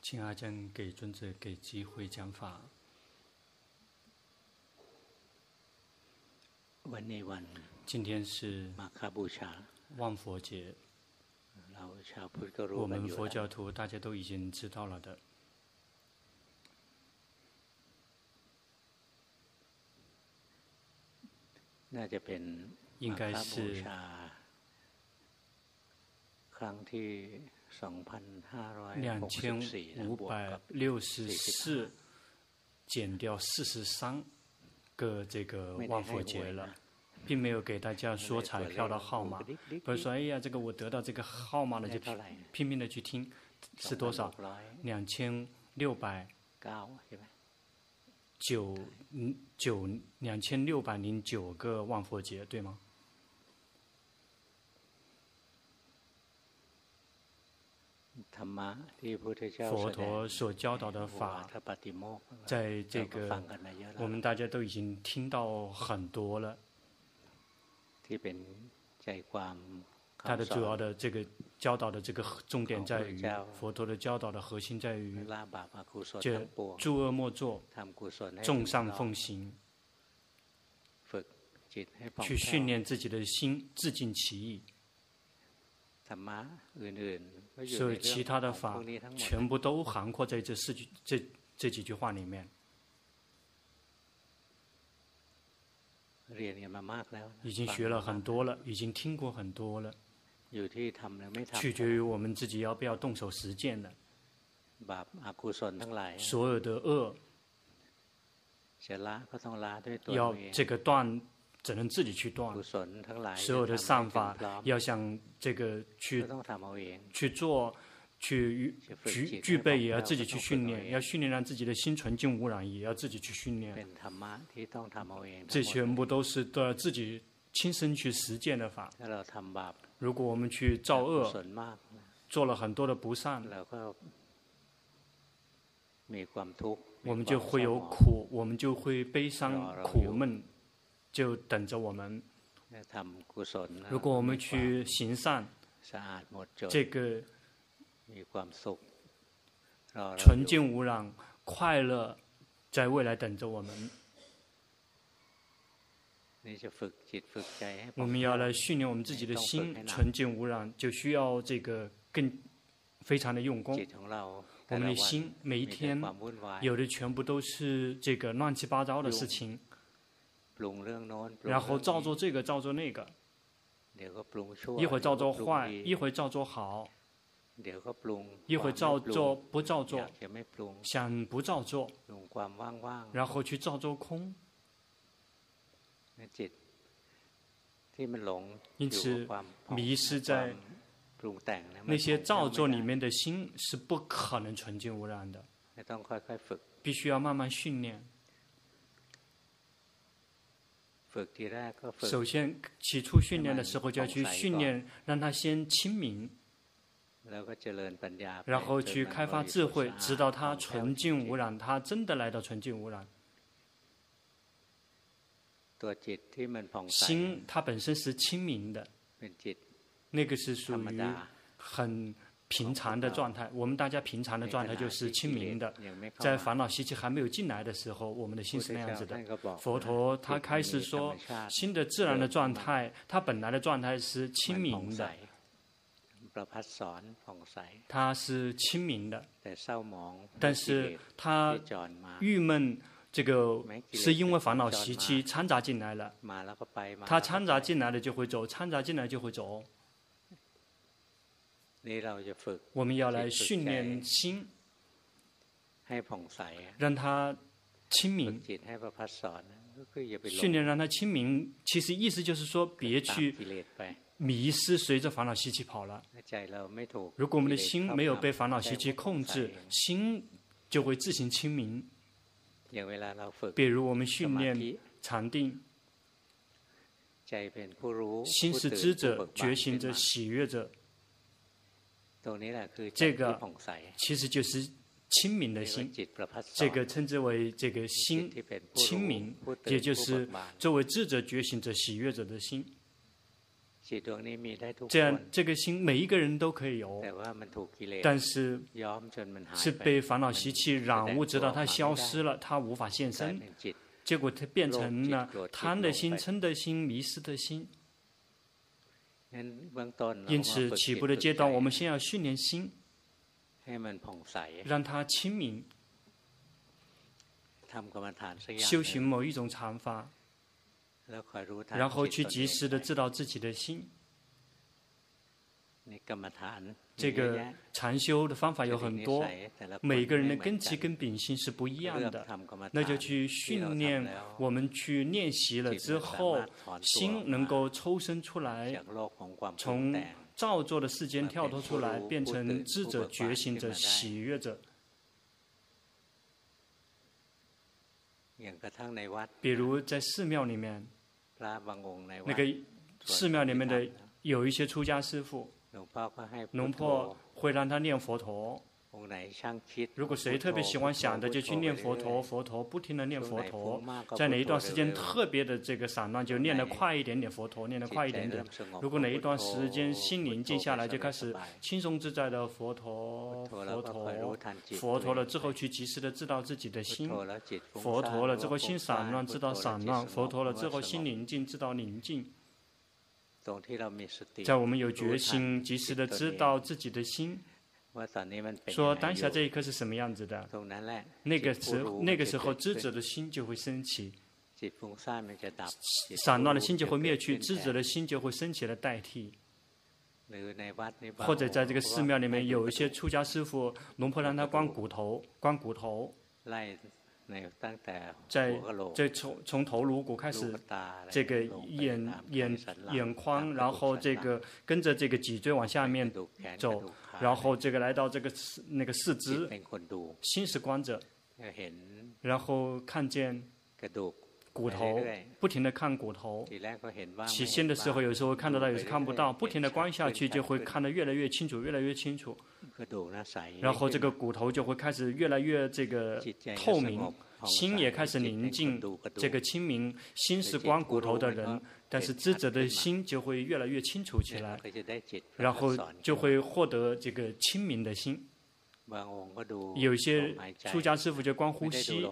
请阿江给尊者给机会讲法。今天是万佛节，我们佛教徒大家都已经知道了的，应该是 两千五百六十四减掉四十三。个这个万佛节了，并没有给大家说彩票的号码，不是说哎呀，这个我得到这个号码了就拼拼命的去听，是多少？两千六百九九两千六百零九个万佛节，对吗？佛陀所教导的法，在这个我们大家都已经听到很多了。他的主要的这个教导的这个重点在于，佛陀的教导的核心在于，就诸恶莫作，众善奉行，去训练自己的心，自尽其意。所以，其他的法全部都涵括在这四句、这这几句话里面。已经学了很多了，已经听过很多了。取决于我们自己要不要动手实践了。所有的恶，要这个断。只能自己去断，所有的善法要想这个去去做，去具具备也要自己去训练，要训练让自己的心纯净无染，也要自己去训练。这全部都是都要自己亲身去实践的法。如果我们去造恶，做了很多的不善，我们就会有苦，我们就会悲伤苦闷。就等着我们。如果我们去行善，这个纯净无染、快乐，在未来等着我们。我们要来训练我们自己的心，纯净无染，就需要这个更非常的用功。我们的心每一天有的全部都是这个乱七八糟的事情。然后照做这个，照做那个，一会儿照做坏，一会儿照做好，一会儿照做不照做，想不照做，然后去照做空。因此，迷失在那些造作里面的心是不可能纯净无染的，必须要慢慢训练。首先，起初训练的时候就要去训练，让他先清明，然后去开发智慧，直到他纯净无染，他真的来到纯净无染。心，它本身是清明的，那个是属于很。平常的状态，我们大家平常的状态就是清明的。在烦恼习气还没有进来的时候，我们的心是那样子的。佛陀他开始说，心的自然的状态，它本来的状态是清明的。它是清明的，但是它郁闷，这个是因为烦恼习气掺杂进来了。它掺杂进来了就会走，掺杂进来就会走。我们要来训练心，让它清明。训练让它清明，其实意思就是说，别去迷失，随着烦恼习气跑了。如果我们的心没有被烦恼习气控制，心就会自行清明。比如我们训练禅定，心是知者、觉醒者、喜悦者。这个其实就是清明的心，这个称之为这个心清明，也就是作为智者、觉醒者、喜悦者的心。这样这个心每一个人都可以有，但是是被烦恼习气染污，直到它消失了，它无法现身，结果它变成了贪的心、嗔的心、迷失的心。因此，起步的阶段，我们先要训练心，让它清明，修行某一种禅法。然后去及时的知道自己的心。这个禅修的方法有很多，每个人的根基跟秉性是不一样的。那就去训练，我们去练习了之后，心能够抽身出来，从造作的世间跳脱出来，变成智者、觉醒者、喜悦者。比如在寺庙里面。那个寺庙里面的有一些出家师父，龙婆会让他念佛陀。如果谁特别喜欢想的，就去念佛陀，佛陀不停的念佛陀。在哪一段时间特别的这个散乱，就念得快一点点佛陀，念得快一点点。如果哪一段时间心宁静下来，就开始轻松自在的佛陀，佛陀，佛陀了之后去及时的知道自己的心，佛陀了之后心散乱，知道散乱，佛陀了之后心宁静，知道宁静。在我们有决心，及时的知道自己的心。说当下这一刻是什么样子的？那个时那个时候，知者的心就会升起，散乱的心就会灭去，知者的心就会升起来代替。或者在这个寺庙里面，有一些出家师傅，龙婆让他光骨头，光骨头。在在从从头颅骨开始，这个眼眼眼眶，然后这个跟着这个脊椎往下面走，然后这个来到这个那个四肢，心是观者，然后看见骨头，不停地看骨头。起先的时候，有时候看得到，有时候看不到，不停地观下去，就会看得越来越清楚，越来越清楚。然后这个骨头就会开始越来越这个透明，心也开始宁静，这个清明。心是观骨头的人，但是知者的心就会越来越清楚起来，然后就会获得这个清明的心。有些出家师傅就光呼吸，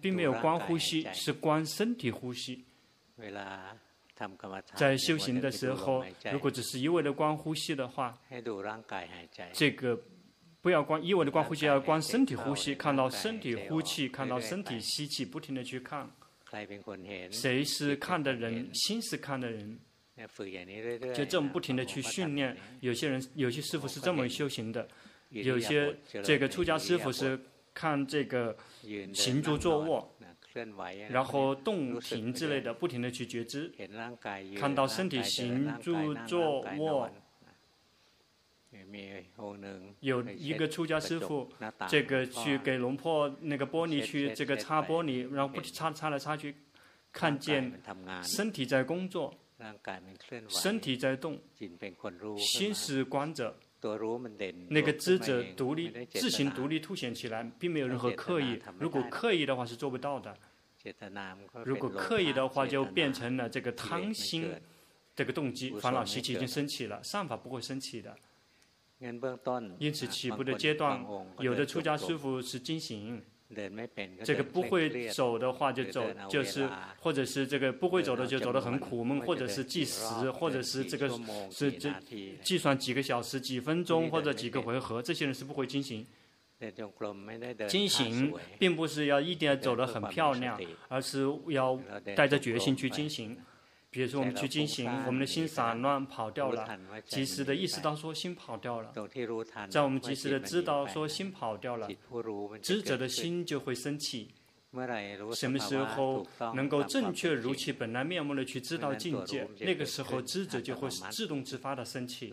并没有光呼吸，是光身体呼吸。在修行的时候，如果只是一味的光呼吸的话，这个不要光一味的光呼吸，要光身体呼吸，看到身体呼气，看到身体吸气，不停的去看。谁是看的人？心是看的人。就这么不停的去训练。有些人，有些师傅是这么修行的，有些这个出家师傅是看这个行住坐卧。然后动停之类的，不停的去觉知，看到身体行住坐卧。有一个出家师傅，这个去给龙婆那个玻璃去这个擦玻璃，然后不停擦擦来擦去，看见身体在工作，身体在动，心是观者，那个知者独立自行独立凸显起来，并没有任何刻意。如果刻意的话是做不到的。如果刻意的话，就变成了这个贪心，这个动机，烦恼习气已经升起了，善法不会升起的。因此起步的阶段，有的出家师父是经行，这个不会走的话就走，就是或者是这个不会走的就走得很苦闷，或者是计时，或者是这个是这计算几个小时、几分钟或者几个回合，这些人是不会进行。进行并不是要一定要走得很漂亮，而是要带着决心去进行。比如说我们去进行，我们的心散乱跑掉了，及时的意识到说心跑掉了，在我们及时的知道说心跑掉了，知者的心就会升起。什么时候能够正确如其本来面目的去知道境界，那个时候知者就会自动自发的升起。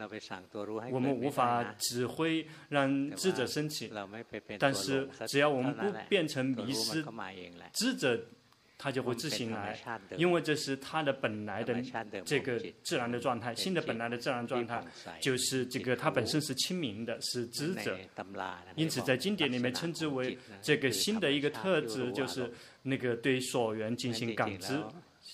我们无法指挥让知者升起，但是只要我们不变成迷失，知者。他就会自行来，因为这是他的本来的这个自然的状态，新的本来的自然状态就是这个，他本身是清明的，是知者。因此，在经典里面称之为这个新的一个特质，就是那个对所缘进行感知。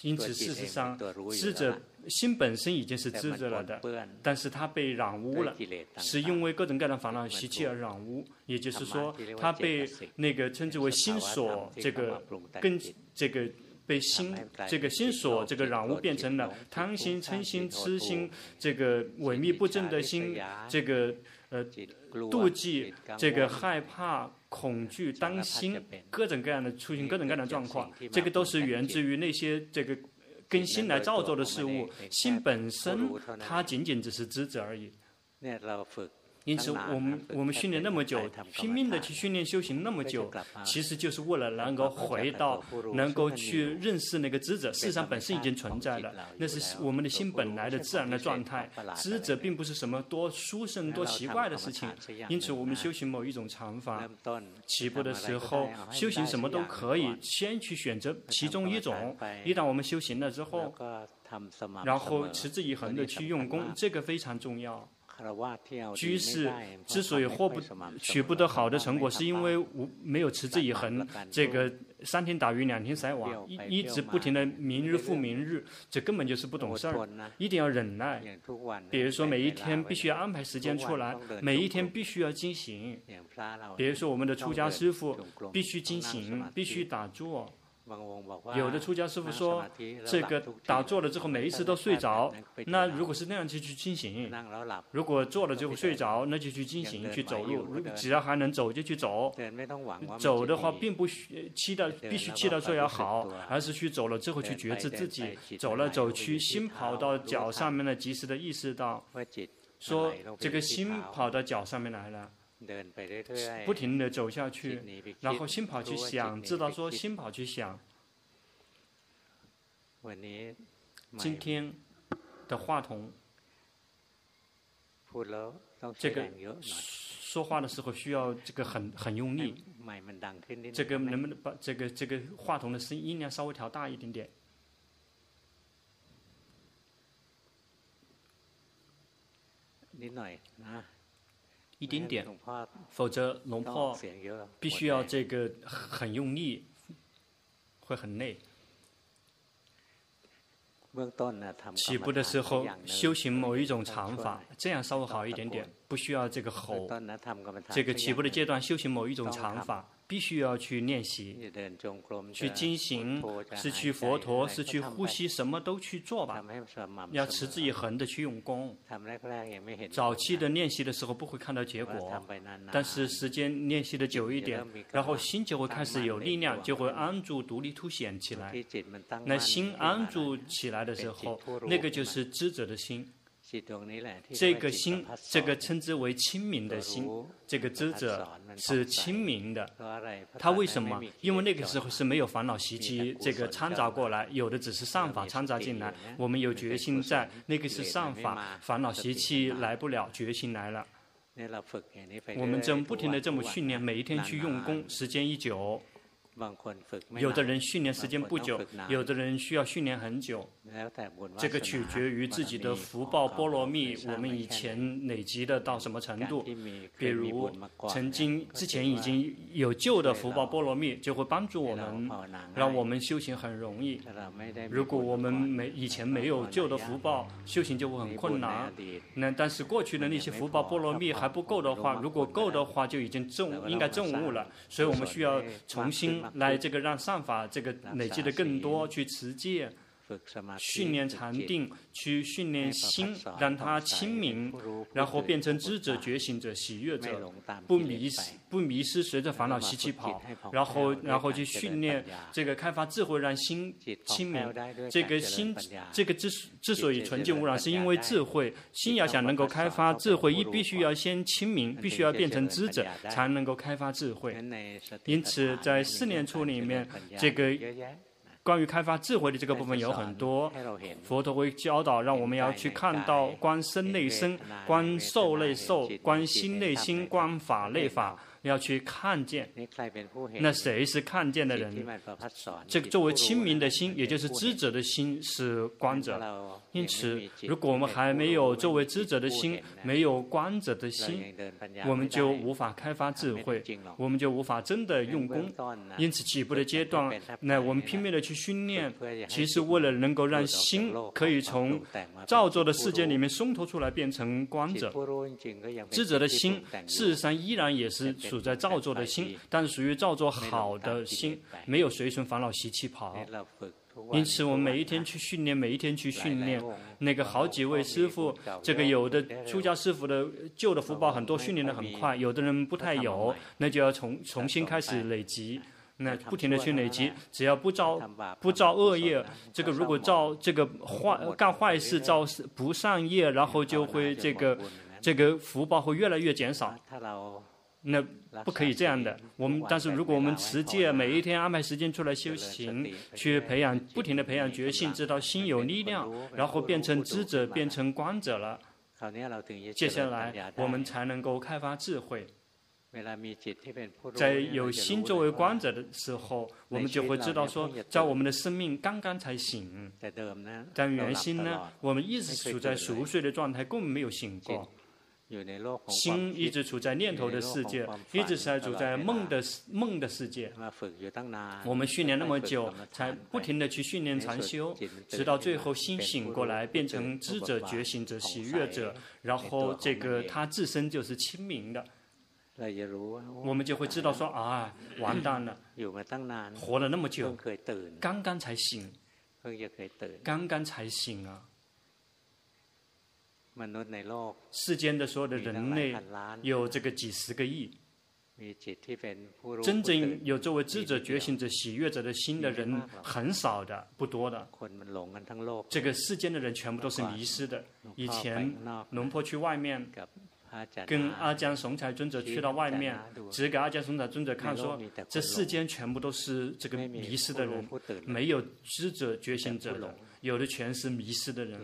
因此，事实上，知者心本身已经是知者了的，但是它被染污了，是因为各种各样的烦恼习气而染污。也就是说，它被那个称之为心所这个跟这个被心这个心所这个染污变成了贪心、嗔心、痴心，这个萎靡不振的心，这个呃妒忌，这个害怕、恐惧、担心，各种各样的出现各种各样的状况，这个都是源自于那些这个。跟心来造作的事物，心本身它仅仅只是知者而已。因此，我们我们训练那么久，拼命的去训练修行那么久，其实就是为了能够回到，能够去认识那个知者。事实上，本身已经存在了，那是我们的心本来的自然的状态。知者并不是什么多殊胜、多奇怪的事情。因此，我们修行某一种禅法，起步的时候，修行什么都可以，先去选择其中一种。一旦我们修行了之后，然后持之以恒的去用功，这个非常重要。居士之所以获不取不得好的成果，是因为无没有持之以恒。这个三天打鱼两天晒网，一一直不停的明日复明日，这根本就是不懂事儿。一定要忍耐。比如说每一天必须要安排时间出来，每一天必须要进行。比如说我们的出家师傅必须进行，必须打坐。有的出家师傅说，这个打坐了之后，每一次都睡着。那如果是那样就去清醒，如果坐了之后睡着，那就去清醒去走路。只要还能走就去走。走的话，并不需期待必须期待说要好，而是去走了之后去觉知自己。走来走去，心跑到脚上面了，及时的意识到，说这个心跑到脚上面来了。不停的走下去，然后心跑去想，知道说心跑去想。今天的话筒，这个说话的时候需要这个很很用力。这个能不能把这个这个话筒的声音量稍微调大一点点？一丁点，否则龙婆必须要这个很用力，会很累。起步的时候修行某一种长法，这样稍微好一点点，不需要这个吼。这个起步的阶段修行某一种长法。必须要去练习，去进行，是去佛陀，是去呼吸，什么都去做吧。要持之以恒的去用功。早期的练习的时候不会看到结果，但是时间练习的久一点，然后心就会开始有力量，就会安住独立凸显起来。那心安住起来的时候，那个就是知者的心。这个心，这个称之为清明的心，这个知者是清明的。他为什么？因为那个时候是没有烦恼习气这个掺杂过来，有的只是善法掺杂进来。我们有决心在，那个是善法，烦恼习气来不了，决心来了。我们正不停的这么训练，每一天去用功，时间一久。有的人训练时间不久，有的人需要训练很久。这个取决于自己的福报波罗蜜，我们以前累积的到什么程度？比如曾经之前已经有旧的福报波罗蜜，就会帮助我们，让我们修行很容易。如果我们没以前没有旧的福报，修行就会很困难。那但是过去的那些福报波罗蜜还不够的话，如果够的话，就已经证应该证悟了。所以我们需要重新。来，这个让善法这个累积的更多，去持戒，训练禅定，去训练心，让它清明，然后变成知者、觉醒者、喜悦者，不迷失，不迷失，随着烦恼习气跑，然后，然后去训练这个开发智慧，让心清明。这个心，这个之之所以纯净无染，是因为智慧。心要想能够开发智慧，一必须要先清明，必须要变成知者，才能够开发智慧。因此，在四念处里面，这个。关于开发智慧的这个部分有很多，佛陀会教导，让我们要去看到观身内身、观受内受、观心内心、观法内法，要去看见。那谁是看见的人？这个作为清明的心，也就是知者的心是观者。因此，如果我们还没有作为知者的心，没有观者的心，我们就无法开发智慧，我们就无法真的用功。因此，起步的阶段，那我们拼命的去训练，其实为了能够让心可以从造作的世界里面松脱出来，变成观者。知者的心，事实上依然也是处在造作的心，但是属于造作好的心，没有随顺烦恼习气跑。因此，我们每一天去训练，每一天去训练。那个好几位师傅，这个有的出家师傅的旧的福报很多，训练的很快；有的人不太有，那就要重重新开始累积。那不停的去累积，只要不造不造恶业，这个如果造这个坏干坏事造不善业，然后就会这个这个福报会越来越减少。那不可以这样的。我们但是如果我们持戒，每一天安排时间出来修行，去培养不停的培养觉性，直到心有力量，然后变成知者，变成观者了。接下来我们才能够开发智慧。在有心作为观者的时候，我们就会知道说，在我们的生命刚刚才醒。但原心呢，我们一直处在熟睡的状态，根本没有醒过。心一直处在念头的世界，一直在处在梦的梦的世界。我们训练那么久，才不停的去训练禅修，直到最后心醒过来，变成知者、觉醒者、喜悦者，然后这个他自身就是清明的。我们就会知道说啊，完蛋了，活了那么久，刚刚才醒，刚刚才醒啊！世间的所有的人类有这个几十个亿，真正有作为智者、觉醒者、喜悦者的心的人很少的，不多的。这个世间的人全部都是迷失的。以前龙坡去外面。跟阿江雄才尊者去到外面，只给阿江雄才尊者看说，这世间全部都是这个迷失的人，没有知者觉醒者的，有的全是迷失的人，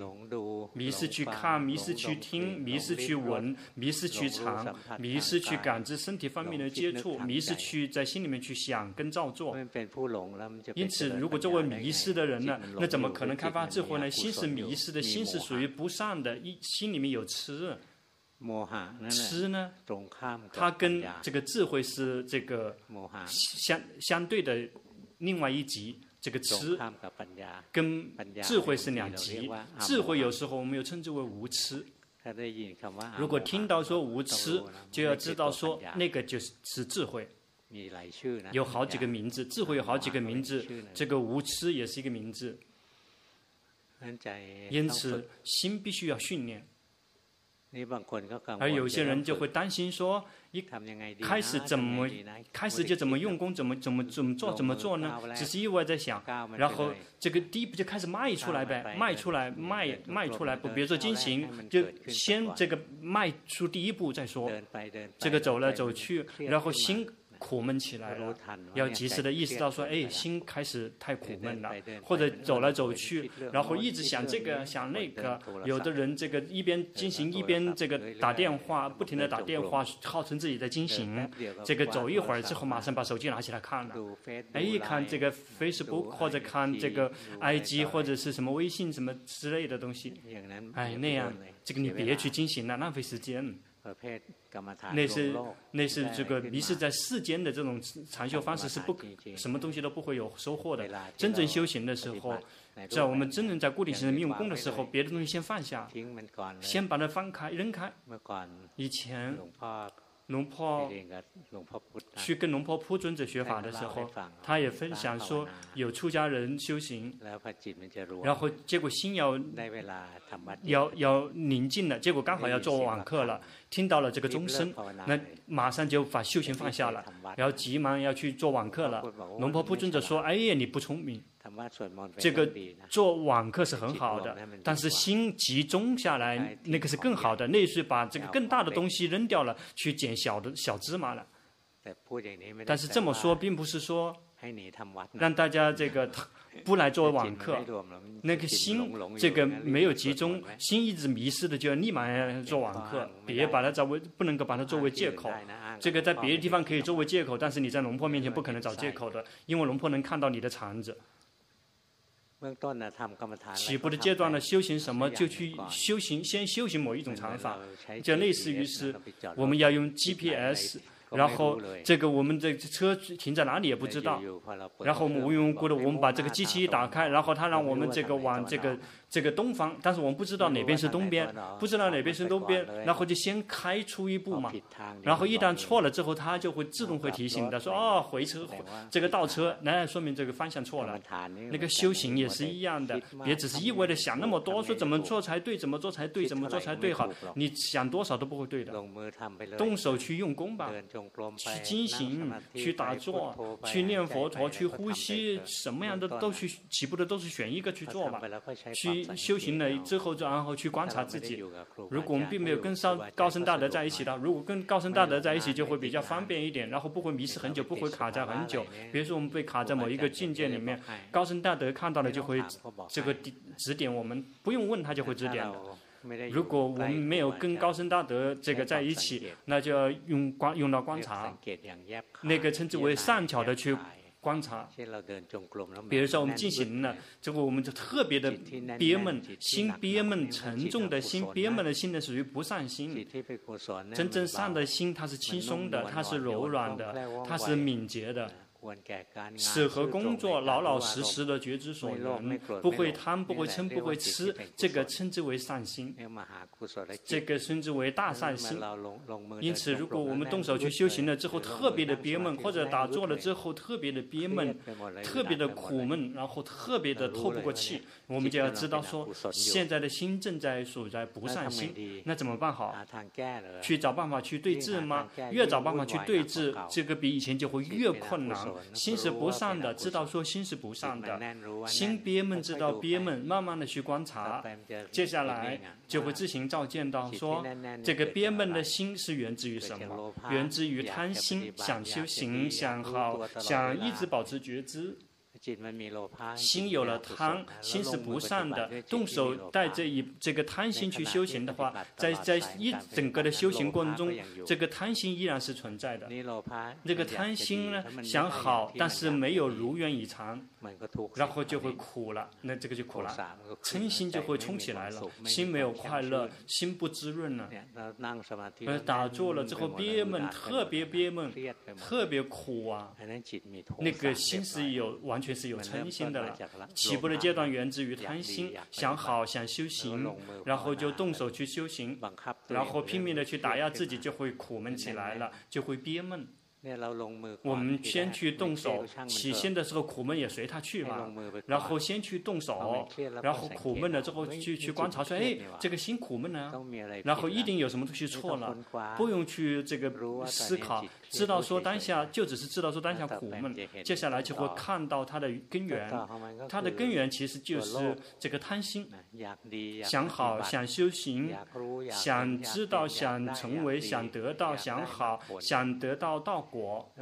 迷失去看，迷失去听，迷失去闻，迷失去尝，迷失去感知身体方面的接触，迷失去在心里面去想跟造作。因此，如果作为迷失的人呢，那怎么可能开发智慧呢？心是迷失的，心是属于不善的，一心里面有痴。痴呢，它跟这个智慧是这个相相对的另外一级。这个痴跟智慧是两级。智慧有时候我们又称之为无痴。如果听到说无痴，就要知道说那个就是是智慧。有好几个名字，智慧有好几个名字，这个无痴也是一个名字。因此，心必须要训练。而有些人就会担心说，一开始怎么开始就怎么用功，怎么怎么怎么做怎么做呢？只是意外在想，然后这个第一步就开始迈出来呗，迈出来，迈迈出来，不，别说进行，就先这个迈出第一步再说，这个走来走去，然后心。苦闷起来了，要及时的意识到说，哎，心开始太苦闷了，或者走来走去，然后一直想这个想那个。有的人这个一边进行一边这个打电话，不停的打电话，号称自己在进行。这个走一会儿之后，马上把手机拿起来看了，哎，看这个 Facebook 或者看这个 IG 或者是什么微信什么之类的东西，哎，那样这个你别去进行了，浪费时间。那是那是这个迷失在世间的这种禅修方式是不什么东西都不会有收获的。真正修行的时候，在我们真正在固定型的用功的时候，别的东西先放下，先把它放开扔开。以前。龙婆去跟龙婆铺尊者学法的时候，他也分享说，有出家人修行，然后结果心要要要宁静了，结果刚好要做网课了，听到了这个钟声，那马上就把修行放下了，然后急忙要去做网课了。龙婆不尊者说：“哎呀，你不聪明。”这个做网课是很好的，但是心集中下来，那个是更好的。那是把这个更大的东西扔掉了，去捡小的小芝麻了。但是这么说，并不是说让大家这个 不来做网课，那个心这个没有集中，心一直迷失的，就要立马做网课，别把它作为不能够把它作为借口。这个在别的地方可以作为借口，但是你在龙婆面前不可能找借口的，因为龙婆能看到你的肠子。起步的阶段呢，修行什么就去修行，先修行某一种禅法，就类似于是我们要用 GPS。然后这个我们这车停在哪里也不知道，然后我们无缘无故的我们把这个机器一打开，然后他让我们这个往这个这个东方，但是我们不知道哪边是东边，不知道哪边是东边，然后就先开出一步嘛，然后一旦错了之后，它就会自动会提醒的说哦，回车，这个倒车，那说明这个方向错了。那个修行也是一样的，别只是一味的想那么多，说怎么做才对，怎么做才对，怎么做才对好，你想多少都不会对的，动手去用功吧。去精行，去打坐，去念佛陀，去呼吸，什么样的都去，起步的都是选一个去做吧。去修行了之后，然后去观察自己。如果我们并没有跟上高僧大德在一起的，如果跟高僧大德在一起，就会比较方便一点，然后不会迷失很久，不会卡在很久。比如说我们被卡在某一个境界里面，高僧大德看到了就会这个指点我们，不用问他就会指点的。如果我们没有跟高僧大德这个在一起，那就要用观用到观察，那个称之为善巧的去观察。比如说我们进行了，这个我们就特别的憋闷，心憋闷，沉重的心憋闷的心呢，属于不上心。真正善的心，它是轻松的，它是柔软的，它是敏捷的。适合工作，老老实实的觉知所能，不会贪，不会嗔，不会痴，这个称之为善心，这个称之为大善心。因此，如果我们动手去修行了之后，特别的憋闷，或者打坐了之后特别的憋闷，特别的苦闷，然后特别的透不过气，我们就要知道说，现在的心正在处在不善心，那怎么办好？去找办法去对治吗？越找办法去对治，这个比以前就会越困难。心是不善的，知道说心是不善的，心憋闷，知道憋闷，慢慢的去观察，接下来就会自行照见到说，这个憋闷的心是源自于什么？源自于贪心，想修行，想好，想一直保持觉知。心有了贪，心是不善的。动手带这一这个贪心去修行的话，在在一整个的修行过程中，这个贪心依然是存在的。这个贪心呢，想好，但是没有如愿以偿，然后就会苦了。那这个就苦了，嗔心就会冲起来了，心没有快乐，心不滋润了。而打坐了之后憋闷，特别憋闷，特别苦啊。那个心是有完全。是有嗔心的了，起步的阶段源自于贪心，想好想修行，然后就动手去修行，然后拼命的去打压自己，就会苦闷起来了，就会憋闷。我们先去动手，起心的时候苦闷也随他去嘛，然后先去动手，然后苦闷了之后去去观察说，哎，这个心苦闷呢，然后一定有什么东西错了，不用去这个思考，知道说当下就只是知道说当下苦闷，接下来就会看到它的根源，它的根源其实就是这个贪心，想好想修行，想知道想成为想得到想好想得到道。果，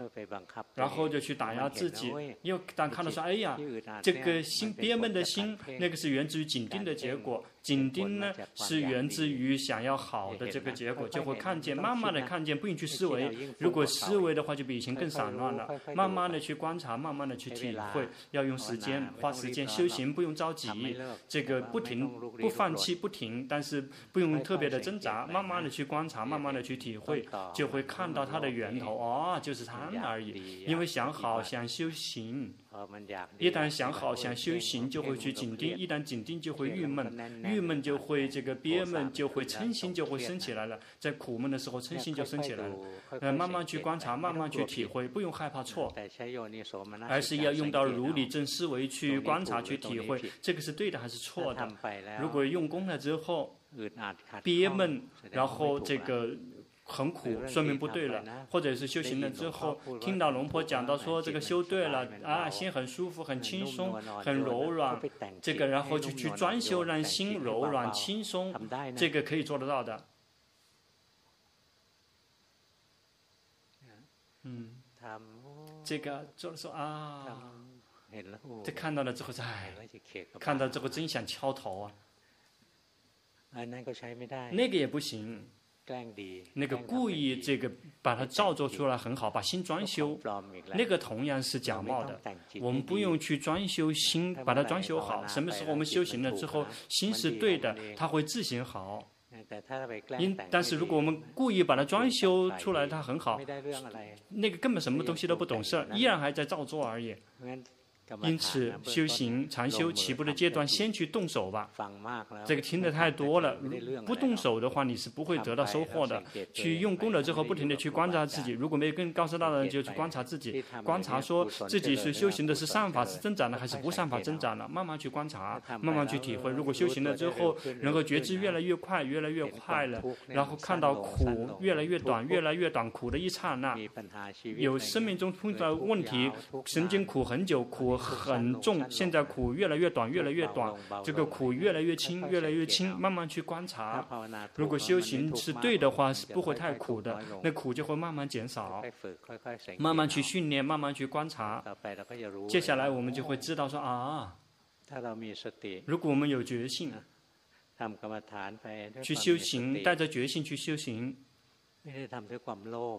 然后就去打压自己，因为当看到说，哎呀，这个心憋闷的心，那个是源自于紧盯的结果。紧盯呢，是源自于想要好的这个结果，就会看见，慢慢的看见，不用去思维。如果思维的话，就比以前更散乱了。慢慢的去观察，慢慢的去体会，要用时间，花时间修行，不用着急。这个不停，不放弃，不停，但是不用特别的挣扎，慢慢的去观察，慢慢的去体会，就会看到它的源头。哦，就是贪而已。因为想好，想修行。一旦想好想修行，就会去紧盯；一旦紧盯，就会郁闷；郁闷就会这个憋闷，就会嗔心就会升起来了。在苦闷的时候，嗔心就升起来了。呃，慢慢去观察，慢慢去体会，不用害怕错，而是要用到如理正思维去观察、去体会，这个是对的还是错的。如果用功了之后，憋闷，然后这个。很苦，说明不对了，或者是修行了之后，听到龙婆讲到说这个修对了啊，心很舒服，很轻松，很柔软，这个然后就去专修，让心柔软轻松，这个可以做得到的。嗯。这个做的时候啊，这看到了之后，哎，看到之后真想敲头啊。那个也不行。那个故意这个把它造作出来很好，把心装修，那个同样是假冒的。我们不用去装修心，把它装修好。什么时候我们修行了之后，心是对的，它会自行好。因但是如果我们故意把它装修出来，它很好，那个根本什么东西都不懂事，依然还在造作而已。因此，修行禅修起步的阶段，先去动手吧。这个听得太多了，不动手的话，你是不会得到收获的。去用功了之后，不停地去观察自己。如果没有更高深大的人，就去观察自己，观察说自己是修行的是善法是增长的，还是不善法增长的，慢慢去观察，慢慢去体会。如果修行了之后，能够觉知越来越快，越来越快了，然后看到苦越来越短，越来越短，苦的一刹那，有生命中碰到问题，曾经苦很久，苦。很重，现在苦越来越短，越来越短，这个苦越来越轻，越来越轻，慢慢去观察。如果修行是对的话，是不会太苦的，那苦就会慢慢减少。慢慢去训练，慢慢去观察。接下来我们就会知道说啊，如果我们有决心，去修行，带着决心去修行。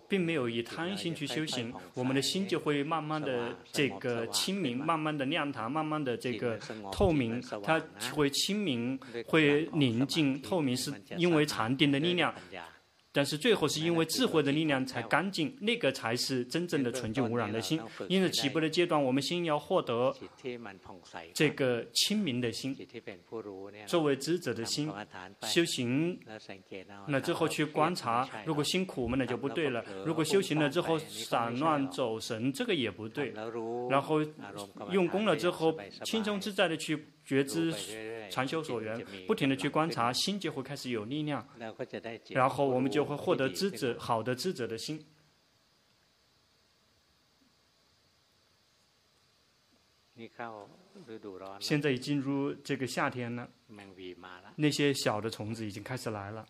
并没有以贪心去修行，我们的心就会慢慢的这个清明，慢慢的亮堂，慢慢的这个透明，它会清明，会宁静透明，是因为禅定的力量。但是最后是因为智慧的力量才干净，那个才是真正的纯净无染的心。因此起步的阶段，我们先要获得这个清明的心，作为知者的心，修行，那之后去观察，如果心苦我们那就不对了；如果修行了之后散乱走神，这个也不对。然后用功了之后，轻松自在的去。觉知禅修所缘，不停的去观察，心就会开始有力量，然后我们就会获得知者好的知者的心。现在已进入这个夏天了，那些小的虫子已经开始来了。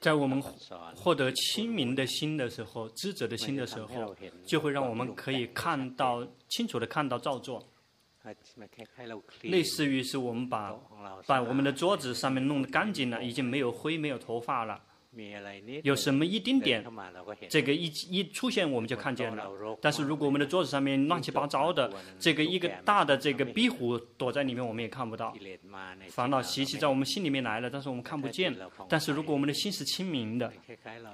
在我们获得清明的心的时候，知者的心的时候，就会让我们可以看到清楚的看到造作，类似于是我们把把我们的桌子上面弄得干净了，已经没有灰没有头发了。有什么一丁点，这个一一出现我们就看见了。但是如果我们的桌子上面乱七八糟的，这个一个大的这个壁虎躲在里面，我们也看不到。烦恼习气在我们心里面来了，但是我们看不见。但是如果我们的心是清明的，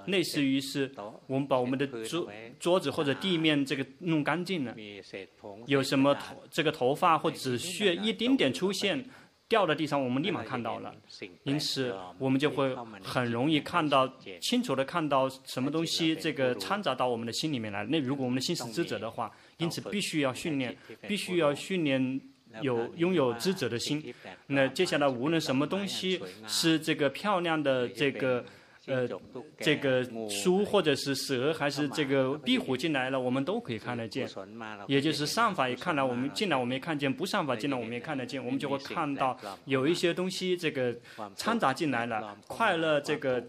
类似于是我们把我们的桌桌子或者地面这个弄干净了，有什么头这个头发或者血一丁点出现。掉在地上，我们立马看到了，因此我们就会很容易看到，清楚的看到什么东西这个掺杂到我们的心里面来。那如果我们的心是知者的话，因此必须要训练，必须要训练有拥有知者的心。那接下来无论什么东西是这个漂亮的这个。呃，这个书或者是蛇还是这个壁虎进来了，我们都可以看得见。也就是上法也看来，我们进来我们也看见；不上法进来我们也看得见。我们就会看到有一些东西这个掺杂进来了，快乐这个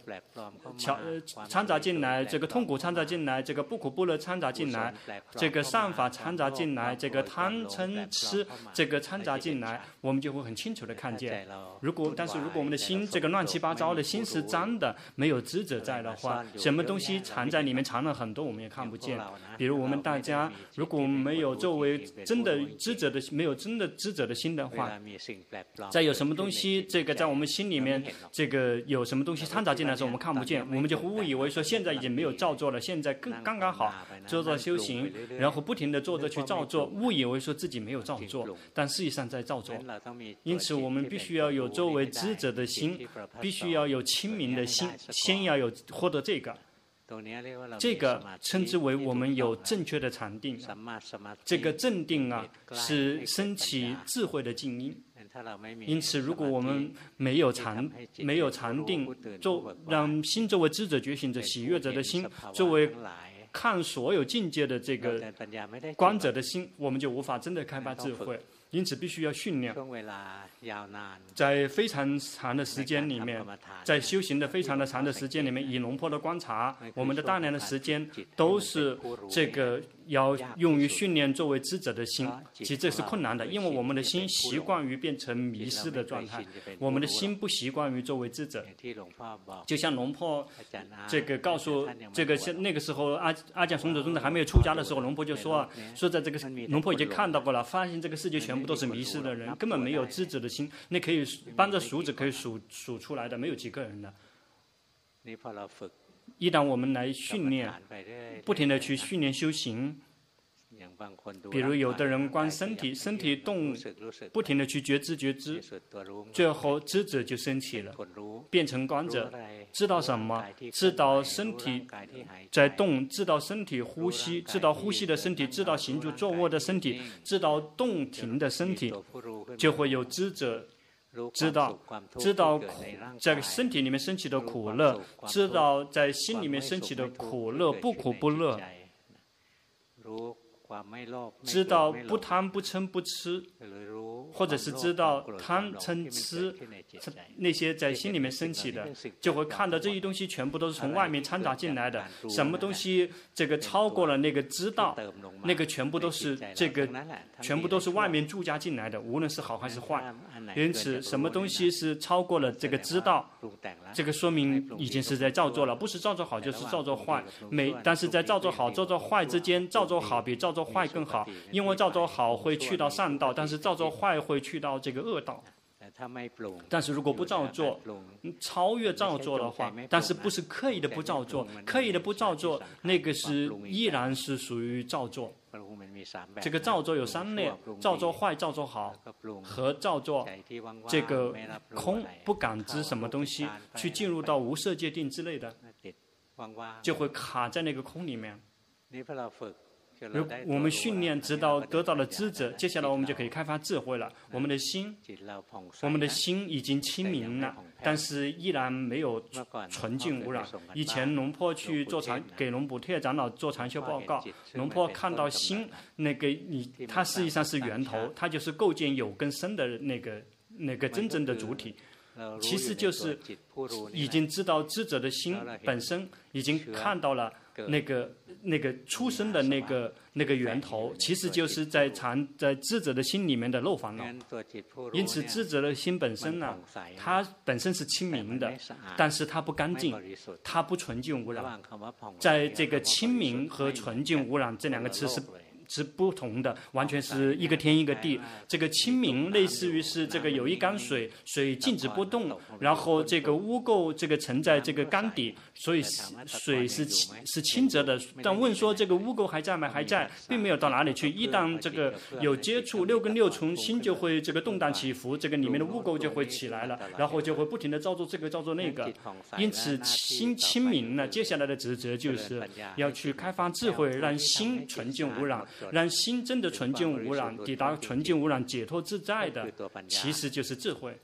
巧掺杂进来，这个痛苦掺杂进来，这个不苦不乐掺杂进来，这个上法掺杂进来，这个贪嗔痴这个掺杂进来，我们就会很清楚的看见。如果但是如果我们的心这个乱七八糟的心是脏的，没。没有知者在的话，什么东西藏在里面，藏了很多，我们也看不见。比如我们大家，如果没有作为真的知者的，没有真的知者的心的话，在有什么东西，这个在我们心里面，这个有什么东西掺杂进来的时候，我们看不见，我们就误以为说现在已经没有造作了，现在更刚刚好做做修行，然后不停的做着去造作，误以为说自己没有造作，但事实上在造作。因此，我们必须要有作为知者的心，必须要有清明的心。先要有获得这个，这个称之为我们有正确的禅定。这个正定啊，是升起智慧的静音。因此，如果我们没有禅，没有禅定，做让心作为知者觉醒者、喜悦者的心，作为看所有境界的这个观者的心，我们就无法真的开发智慧。因此，必须要训练。在非常长的时间里面，在修行的非常的长的时间里面，以龙坡的观察，我们的大量的时间都是这个要用于训练作为知者的心。其实这是困难的，因为我们的心习惯于变成迷失的状态，我们的心不习惯于作为知者。就像龙婆这个告诉这个像那个时候阿阿讲松德尊者还没有出家的时候，龙婆就说啊说在这个龙婆已经看到过了，发现这个世界全部。都是迷失的人，根本没有知者的心。那可以扳着数指可以数数出来的，没有几个人的。一旦我们来训练，不停的去训练修行。比如有的人观身体，身体动，不停的去觉知觉知，最后知者就升起了，变成观者，知道什么？知道身体在动，知道身体呼吸，知道呼吸的身体，知道行住坐卧的身体，知道动停的身体，就会有知者知道，知道苦在身体里面升起的苦乐，知道在心里面升起的苦乐，不苦不乐。知道不贪不嗔不吃，或者是知道贪嗔痴那些在心里面升起的，就会看到这些东西全部都是从外面掺杂进来的。什么东西这个超过了那个知道，那个全部都是这个全部都是外面注加进来的，无论是好还是坏。因此，什么东西是超过了这个知道，这个说明已经是在造作了，不是造作好就是造作坏。每但是在造作好、造作坏之间，造作好比造作坏更好，因为造作好会去到善道，但是造作坏会去到这个恶道。但是如果不照做，超越照做的话，但是不是刻意的不照做，刻意的不照做，那个是依然是属于照做。这个照做有三类：照做坏、照做好和照做这个空，不感知什么东西，去进入到无色界定之类的，就会卡在那个空里面。如我们训练直到得到了知者，接下来我们就可以开发智慧了。我们的心，我们的心已经清明了，但是依然没有纯净污染。以前龙坡去做禅，给龙补特长老做禅修报告，龙坡看到心那个你，它实际上是源头，它就是构建有根生的那个那个真正的主体。其实就是已经知道知者的心本身已经看到了那个那个出生的那个那个源头，其实就是在藏在智者的心里面的漏烦恼。因此，智者的心本身呢，它本身是清明的，但是它不干净，它不纯净污染。在这个清明和纯净污染这两个词是。是不同的，完全是一个天一个地。这个清明类似于是这个有一缸水，水静止不动，然后这个污垢这个沉在这个缸底，所以水是清是清澈的。但问说这个污垢还在吗？还在，并没有到哪里去。一旦这个有接触，六根六重心就会这个动荡起伏，这个里面的污垢就会起来了，然后就会不停的造作这个造作那个。因此清清明呢，接下来的职责就是要去开发智慧，让心纯净无染。让心真的纯净无染，抵达纯净无染、解脱自在的，其实就是智慧。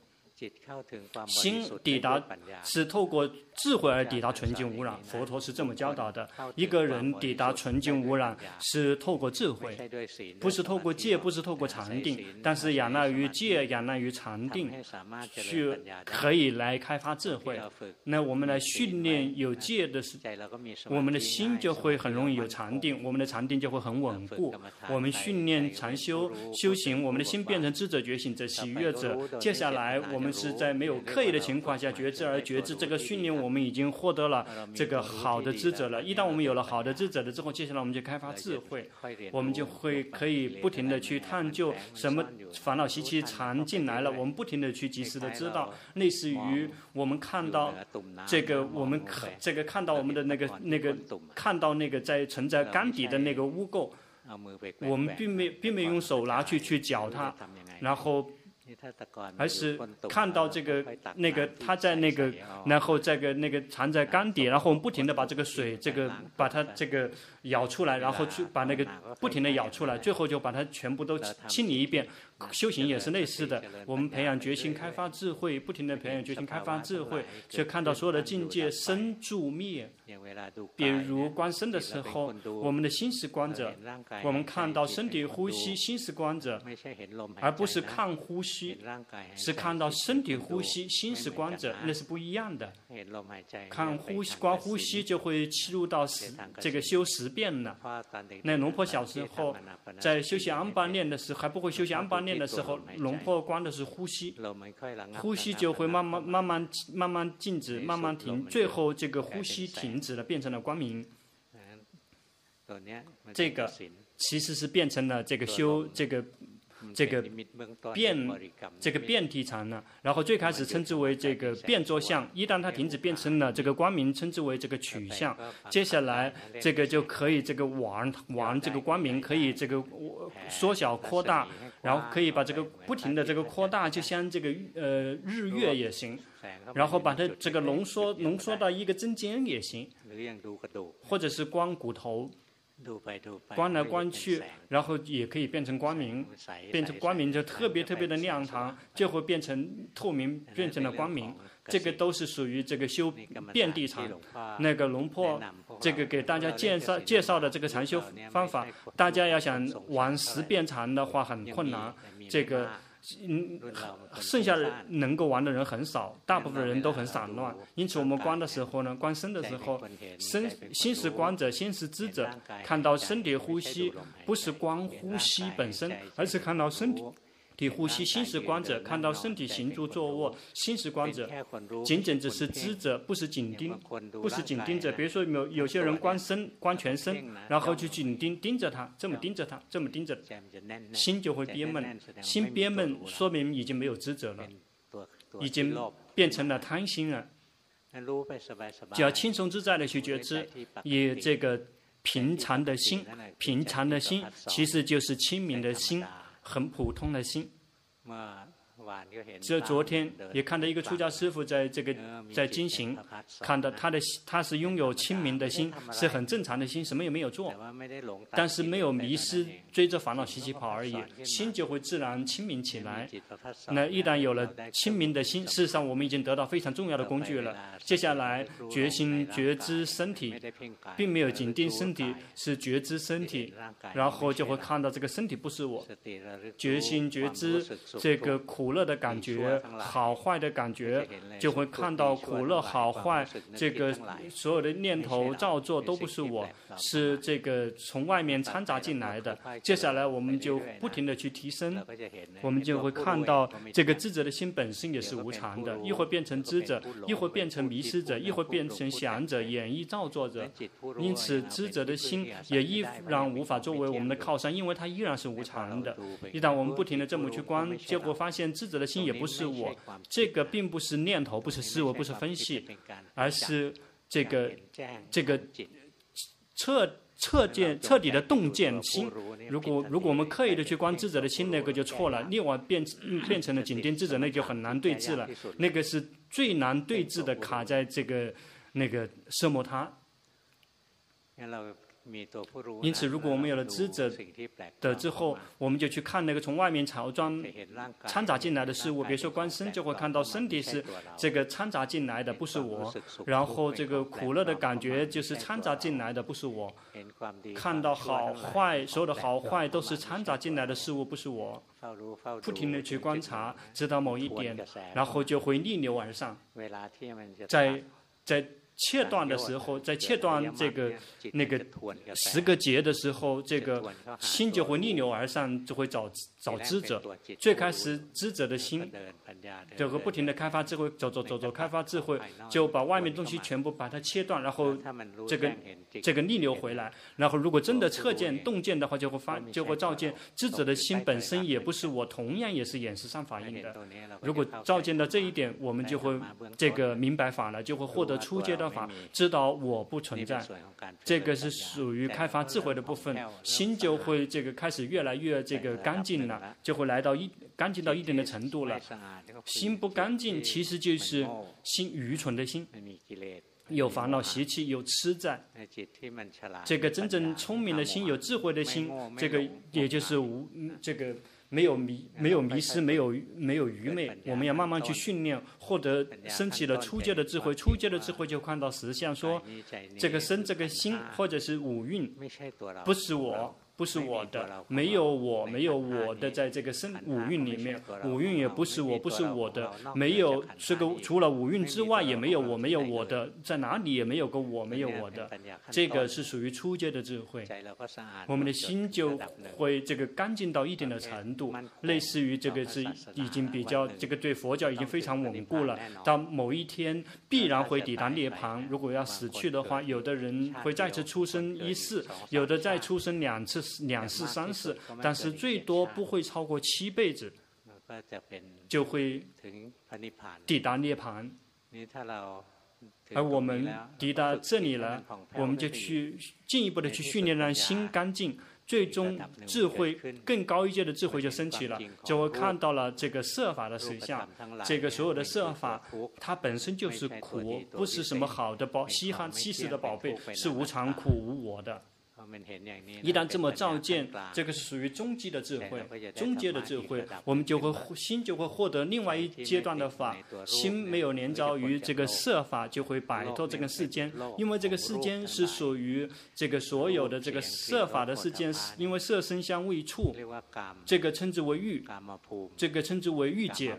心抵达是透过智慧而抵达纯净污染，佛陀是这么教导的。一个人抵达纯净污染是透过智慧，不是透过戒，不是透过禅定，但是仰赖于戒，仰赖于禅定，去可以来开发智慧。那我们来训练有戒的是，我们的心就会很容易有禅定，我们的禅定就会很稳固。我们训练禅修修行，我们的心变成智者觉醒者喜悦者。接下来我们。是在没有刻意的情况下觉知而觉知，这个训练我们已经获得了这个好的知者了。一旦我们有了好的知者了之后，接下来我们就开发智慧，我们就会可以不停的去探究什么烦恼习气藏进来了，我们不停的去及时的知道，类似于我们看到这个我们看这个看到我们的那个那个看到那个在存在缸底的那个污垢，我们并没并没用手拿去去搅它，然后。而是看到这个那个他在那个，然后这个那个藏在缸底，然后我们不停的把这个水这个把它这个舀出来，然后去把那个不停的舀出来，最后就把它全部都清理一遍，修行也是类似的，我们培养决心，开发智慧，不停地培养决心，开发智慧，去看到所有的境界生住灭。比如观身的时候，我们的心是观者，我们看到身体呼吸，心是观者，而不是看呼吸，是看到身体呼吸，心是观者，那是不一样的。看呼吸，观呼吸就会切入到十这个修十遍了。那龙婆小时候在修习安般念的时候，还不会修习安般念的时候，龙婆观的是呼吸，呼吸就会慢慢慢慢慢慢静止，慢慢停，最后这个呼吸停止了，变成了光明。这个其实是变成了这个修这个。这个变，这个变体禅了，然后最开始称之为这个变作相，一旦它停止变成了这个光明，称之为这个取相。接下来这个就可以这个玩玩这个光明，可以这个缩小扩大，然后可以把这个不停的这个扩大，就像这个呃日月也行，然后把它这个浓缩浓缩到一个针尖也行，或者是光骨头。观来观去，然后也可以变成光明，变成光明就特别特别的亮堂，就会变成透明，变成了光明。这个都是属于这个修遍地禅。那个龙婆，这个给大家介绍介绍的这个禅修方法，大家要想玩十遍禅的话很困难，这个。嗯，剩下的能够玩的人很少，大部分人都很散乱。因此，我们观的时候呢，观身的时候，身先是观者，先是知者，看到身体呼吸，不是光呼吸本身，而是看到身体。体呼吸，心是观者，看到身体行住坐卧，心是观者，仅仅只是知者，不是紧盯，不是紧盯着。比如说有有些人观身，观全身，然后去紧盯盯着他，这么盯着他，这么盯着，心就会憋闷，心憋闷，说明已经没有知者了，已经变成了贪心了。只要轻松自在的去觉知，以这个平常的心，平常的心其实就是清明的心。很普通的心。这昨天也看到一个出家师傅在这个在经行，看到他的他是拥有清明的心，是很正常的心，什么也没有做，但是没有迷失，追着烦恼习气跑而已，心就会自然清明起来。那一旦有了清明的心，事实上我们已经得到非常重要的工具了。接下来决心觉知身体，并没有紧盯身体，是觉知身体，然后就会看到这个身体不是我，决心觉知这个苦。乐的感觉，好坏的感觉，就会看到苦乐好坏，这个所有的念头造作都不是我，是这个从外面掺杂进来的。接下来我们就不停的去提升，我们就会看到这个智者的心本身也是无常的，一会变成知者，一会变成迷失者，一会变成想者、演绎造作者。因此，知者的心也依然无法作为我们的靠山，因为它依然是无常的。一旦我们不停的这么去观，结果发现知。知者的心也不是我，这个并不是念头，不是思维，不是分析，而是这个这个彻彻见彻底的洞见心。如果如果我们刻意的去观智者的心，那个就错了。另外变变成了紧盯智者，那就很难对峙了。那个是最难对峙的，卡在这个那个色摩他。因此，如果我们有了知者的之后，我们就去看那个从外面乔装掺杂进来的事物。比如说观身，就会看到身体是这个掺杂进来的，不是我。然后这个苦乐的感觉就是掺杂进来的，不是我。看到好坏，所有的好坏都是掺杂进来的事物，不是我。不停的去观察，直到某一点，然后就会逆流而上。在在。切断的时候，在切断这个那个十个结的时候，这个心就会逆流而上，就会找找知者。最开始知者的心，就会不停地开发智慧，走走走走，开发智慧，就把外面东西全部把它切断，然后这个这个逆流回来。然后如果真的彻见洞见的话，就会发就会照见知者的心本身也不是我，同样也是眼识上法印的。如果照见到这一点，我们就会这个明白法了，就会获得初阶的。法知道我不存在，这个是属于开发智慧的部分，心就会这个开始越来越这个干净了，就会来到一干净到一定的程度了。心不干净，其实就是心愚蠢的心，有烦恼习气，有痴在。这个真正聪明的心，有智慧的心，这个也就是无这个没有迷，没有迷失，没有没有愚昧。我们要慢慢去训练，获得升起了初阶的智慧。初阶的智慧就看到实相，说这个身、这个心，或者是五蕴，不是我。不是我的，没有我，没有我的，在这个生五蕴里面，五蕴也不是我，不是我的，没有这个除了五蕴之外，也没有我，没有我的，在哪里也没有个我，没有我的，这个是属于初阶的智慧。我们的心就会这个干净到一定的程度，类似于这个是已经比较这个对佛教已经非常稳固了，到某一天必然会抵达涅槃。如果要死去的话，有的人会再次出生一世，有的再出生两次。两世三世，但是最多不会超过七辈子，就会抵达涅槃。而我们抵达这里了，我们就去进一步的去训练，让心干净，最终智慧更高一阶的智慧就升起了，就会看到了这个设法的实相。这个所有的设法，它本身就是苦，不是什么好的宝稀罕稀世的宝贝，是无常、苦、无我的。一旦这么照见，这个是属于中级的智慧，中阶的智慧，我们就会心就会获得另外一阶段的法。心没有连着于这个色法，就会摆脱这个世间，因为这个世间是属于这个所有的这个色法的世间，因为色声香味触，这个称之为欲，这个称之为欲界，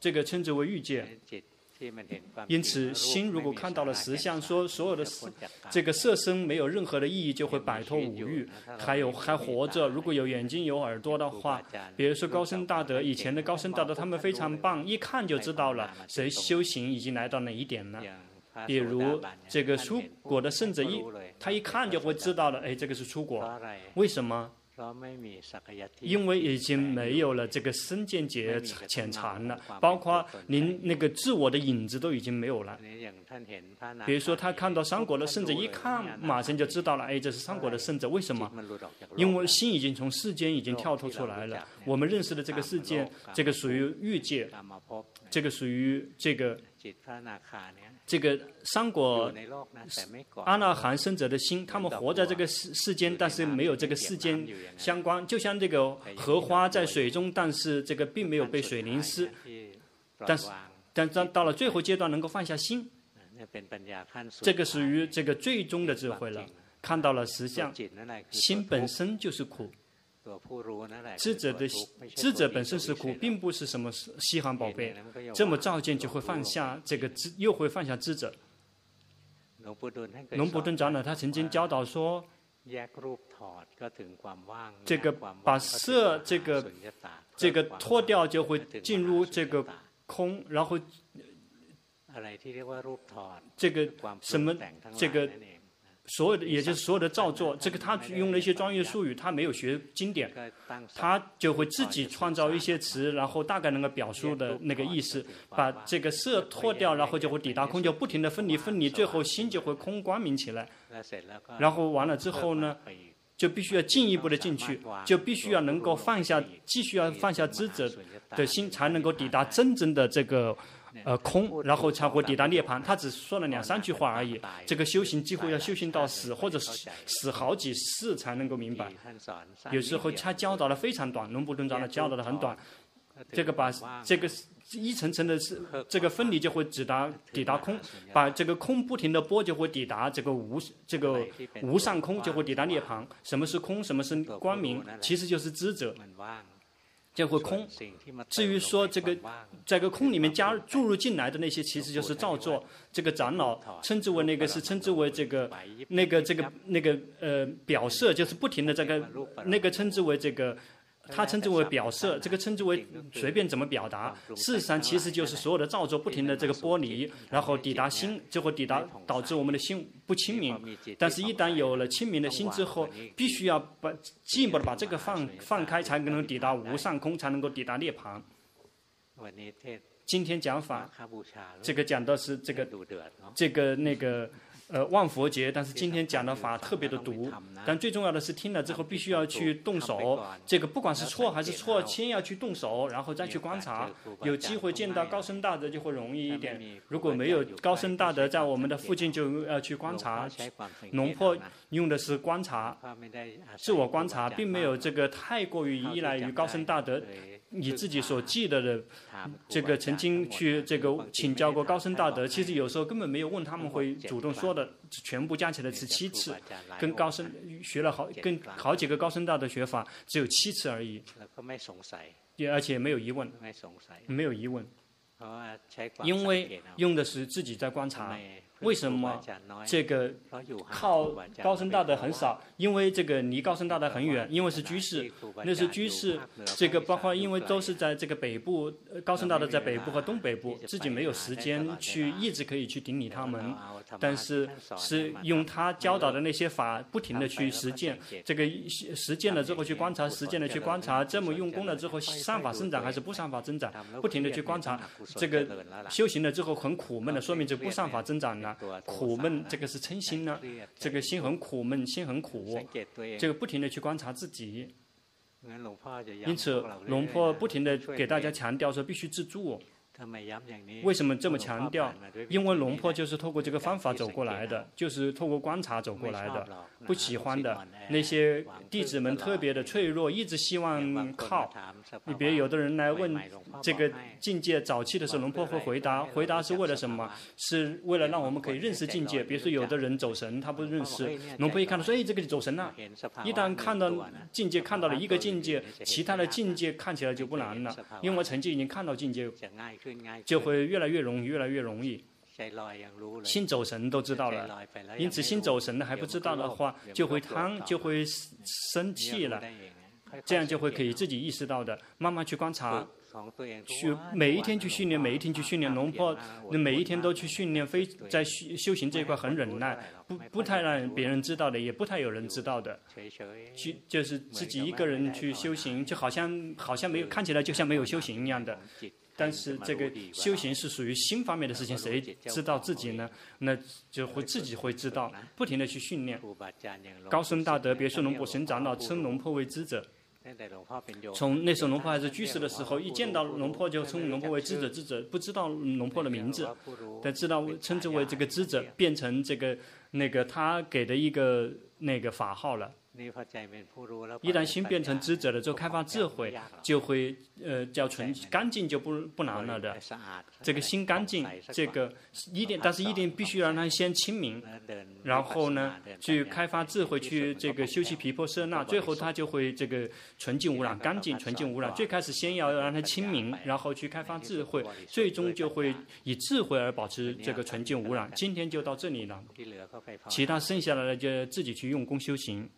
这个称之为欲界。因此，心如果看到了实相，说所有的这个色身没有任何的意义，就会摆脱五欲，还有还活着。如果有眼睛有耳朵的话，比如说高僧大德，以前的高僧大德他们非常棒，一看就知道了谁修行已经来到哪一点了。比如这个出果的圣者一，他一看就会知道了，哎，这个是出果，为什么？因为已经没有了这个身见解浅禅了，包括您那个自我的影子都已经没有了。比如说，他看到三国的圣者，一看马上就知道了，哎，这是三国的圣者。为什么？因为心已经从世间已经跳脱出来了。我们认识的这个世界，这个属于欲界，这个属于这个。这个三果阿那含圣者的心，他们活在这个世世间，但是没有这个世间相关。就像这个荷花在水中，但是这个并没有被水淋湿。但是，但到到了最后阶段，能够放下心，这个属于这个最终的智慧了。看到了实相，心本身就是苦。智者的智者本身是苦，并不是什么稀罕宝贝。这么照见就会放下这个智，又会放下智者。龙伯顿长老他曾经教导说，这个把色这个这个脱掉就会进入这个空，然后这个什么这个。所有的，也就是所有的造作，这个他用了一些专业术语，他没有学经典，他就会自己创造一些词，然后大概能够表述的那个意思，把这个色脱掉，然后就会抵达空，就不停的分离分离，最后心就会空光明起来。然后完了之后呢，就必须要进一步的进去，就必须要能够放下，继续要放下智者的心，才能够抵达真正的这个。呃，空，然后才会抵达涅槃。他只说了两三句话而已。这个修行几乎要修行到死，或者死死好几世才能够明白。有时候他教导的非常短，龙布顿长的教导的很短。这个把这个一层层的是这个分离就会抵达抵达空，把这个空不停的拨就会抵达这个无这个无上空，就会抵达涅槃。什么是空？什么是光明？其实就是知者。就会空。至于说这个，在个空里面加注入进来的那些，其实就是造作。这个长老称之为那个是称之为这个那个这个那个呃表色，就是不停的这个那个称之为这个。他称之为表色，这个称之为随便怎么表达。事实上，其实就是所有的造作不停的这个剥离，然后抵达心，最后抵达导致我们的心不清明。但是，一旦有了清明的心之后，必须要把进一步的把这个放放开，才能抵达无上空，才能够抵达涅槃。今天讲法，这个讲的是这个这个那个呃，万佛节，但是今天讲的法特别的毒，但最重要的是听了之后必须要去动手，这个不管是错还是错，先要去动手，然后再去观察。有机会见到高僧大德就会容易一点，如果没有高僧大德在我们的附近，就要去观察。龙破用的是观察，自我观察，并没有这个太过于依赖于高僧大德。你自己所记得的，这个曾经去这个请教过高僧大德，其实有时候根本没有问，他们会主动说的，全部加起来是七次，跟高僧学了好跟好几个高僧大德学法，只有七次而已，也而且没有疑问，没有疑问，因为用的是自己在观察。为什么这个靠高僧大德很少？因为这个离高僧大德很远，因为是居士，那是居士。这个包括因为都是在这个北部，高僧大德在北部和东北部，自己没有时间去一直可以去顶礼他们，但是是用他教导的那些法，不停的去实践。这个实践了之后去观察，实践了去观察，这么用功了之后，善法生长还是不善法增长？不停的去观察，这个修行了之后很苦闷的，说明这不善法增长了。苦闷，这个是嗔心呢。这个心很苦闷，心很苦。这个不停的去观察自己。因此，龙婆不停的给大家强调说，必须自助。为什么这么强调？因为龙婆就是透过这个方法走过来的，就是透过观察走过来的。不喜欢的那些弟子们特别的脆弱，一直希望靠。你别有的人来问这个境界早期的时候，龙婆会回答，回答是为了什么？是为了让我们可以认识境界。比如说有的人走神，他不认识。龙婆一看到说，哎，这个就走神了。一旦看到境界，看到了一个境界，其他的境界看起来就不难了，因为我曾经已经看到境界。就会越来越容易，越来越容易。心走神都知道了，因此心走神的还不知道的话，就会贪，就会生气了。这样就会可以自己意识到的，慢慢去观察。去每一天去训练，每一天去训练。龙婆每一天都去训练，非在修修行这一块很忍耐，不不太让别人知道的，也不太有人知道的。去就是自己一个人去修行，就好像好像没有看起来就像没有修行一样的。但是这个修行是属于心方面的事情，谁知道自己呢？那就会自己会知道，不停的去训练。高僧大德，别说龙婆神长老称龙婆为智者。从那时候龙婆还是居士的时候，一见到龙婆就称龙婆为智者，智者不知道龙婆的名字，但知道称之为这个智者，变成这个那个他给的一个那个法号了。一旦心变成知者了之后，开发智慧就会呃叫纯干净就不不难了的。这个心干净，这个一定，但是一定必须让他先清明，然后呢去开发智慧，去这个修习皮婆舍那，最后他就会这个纯净无染，干净纯净无染。最开始先要让他清明，然后去开发智慧，最终就会以智慧而保持这个纯净无染。今天就到这里了，其他剩下来的就自己去用功修行。